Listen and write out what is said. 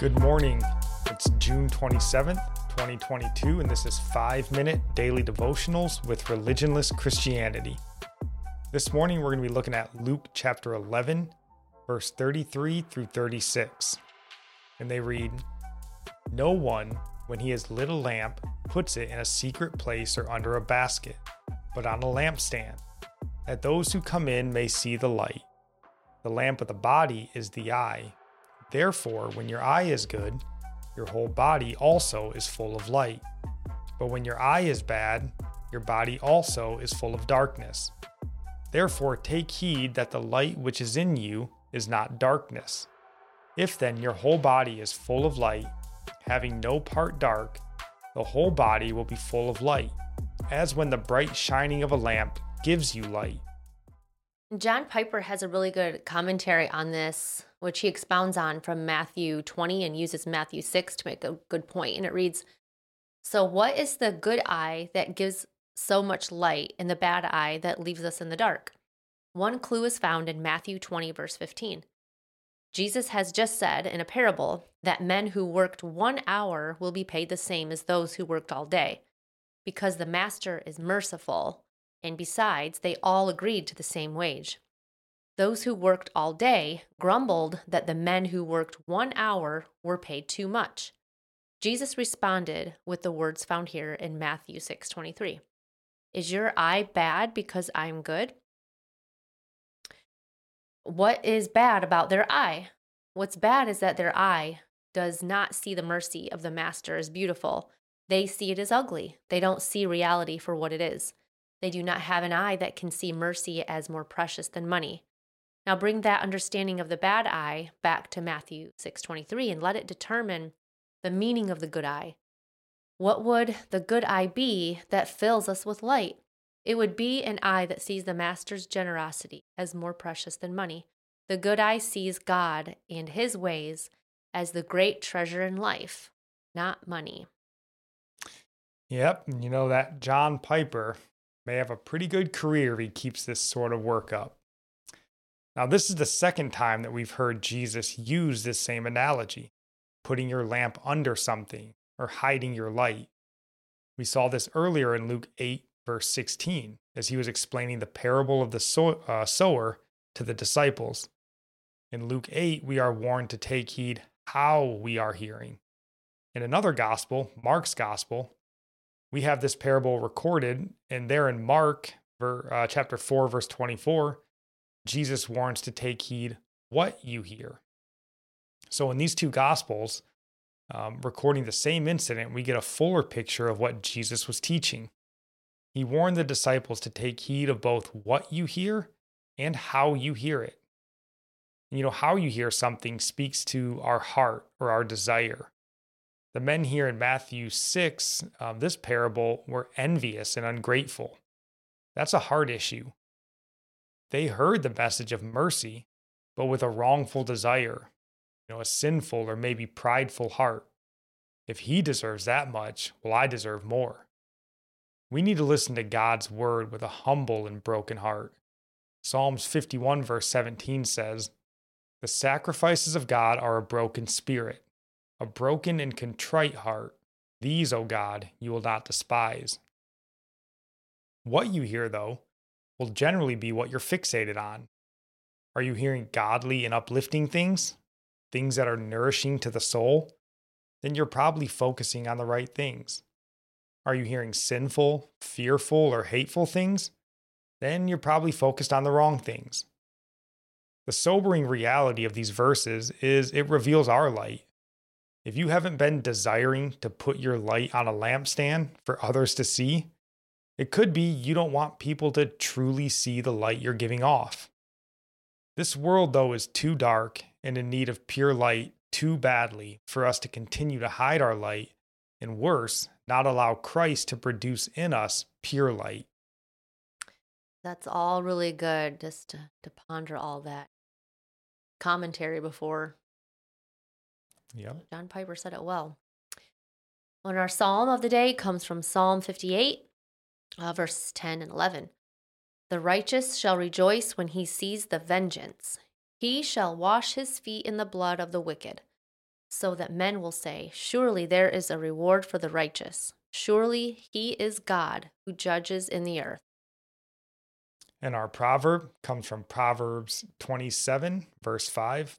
Good morning. It's June 27th, 2022, and this is 5 Minute Daily Devotionals with Religionless Christianity. This morning we're going to be looking at Luke chapter 11, verse 33 through 36. And they read No one, when he has lit a lamp, puts it in a secret place or under a basket, but on a lampstand, that those who come in may see the light. The lamp of the body is the eye. Therefore, when your eye is good, your whole body also is full of light. But when your eye is bad, your body also is full of darkness. Therefore, take heed that the light which is in you is not darkness. If then your whole body is full of light, having no part dark, the whole body will be full of light, as when the bright shining of a lamp gives you light. John Piper has a really good commentary on this, which he expounds on from Matthew 20 and uses Matthew 6 to make a good point. And it reads So, what is the good eye that gives so much light and the bad eye that leaves us in the dark? One clue is found in Matthew 20, verse 15. Jesus has just said in a parable that men who worked one hour will be paid the same as those who worked all day, because the master is merciful and besides, they all agreed to the same wage. Those who worked all day grumbled that the men who worked one hour were paid too much. Jesus responded with the words found here in Matthew 6:23. Is your eye bad because I'm good? What is bad about their eye? What's bad is that their eye does not see the mercy of the master as beautiful. They see it as ugly. They don't see reality for what it is. They do not have an eye that can see mercy as more precious than money. Now bring that understanding of the bad eye back to Matthew 6:23 and let it determine the meaning of the good eye. What would the good eye be that fills us with light? It would be an eye that sees the master's generosity as more precious than money. The good eye sees God and his ways as the great treasure in life, not money. Yep, you know that John Piper may have a pretty good career if he keeps this sort of work up. Now, this is the second time that we've heard Jesus use this same analogy putting your lamp under something or hiding your light. We saw this earlier in Luke 8, verse 16, as he was explaining the parable of the sow- uh, sower to the disciples. In Luke 8, we are warned to take heed how we are hearing. In another gospel, Mark's gospel, we have this parable recorded, and there in Mark uh, chapter 4, verse 24, Jesus warns to take heed what you hear. So in these two gospels, um, recording the same incident, we get a fuller picture of what Jesus was teaching. He warned the disciples to take heed of both what you hear and how you hear it. You know, how you hear something speaks to our heart or our desire. The men here in Matthew 6, um, this parable, were envious and ungrateful. That's a hard issue. They heard the message of mercy, but with a wrongful desire, you know, a sinful or maybe prideful heart. If he deserves that much, well, I deserve more. We need to listen to God's word with a humble and broken heart. Psalms 51, verse 17 says, The sacrifices of God are a broken spirit a broken and contrite heart. These, O God, you will not despise. What you hear, though, will generally be what you're fixated on. Are you hearing godly and uplifting things? Things that are nourishing to the soul? Then you're probably focusing on the right things. Are you hearing sinful, fearful, or hateful things? Then you're probably focused on the wrong things. The sobering reality of these verses is it reveals our light if you haven't been desiring to put your light on a lampstand for others to see, it could be you don't want people to truly see the light you're giving off. This world, though, is too dark and in need of pure light too badly for us to continue to hide our light, and worse, not allow Christ to produce in us pure light. That's all really good just to, to ponder all that commentary before yeah. John Piper said it well. And our psalm of the day comes from Psalm 58, uh, verses 10 and 11. The righteous shall rejoice when he sees the vengeance. He shall wash his feet in the blood of the wicked. so that men will say, Surely there is a reward for the righteous. Surely he is God who judges in the earth. And our proverb comes from Proverbs 27, verse 5.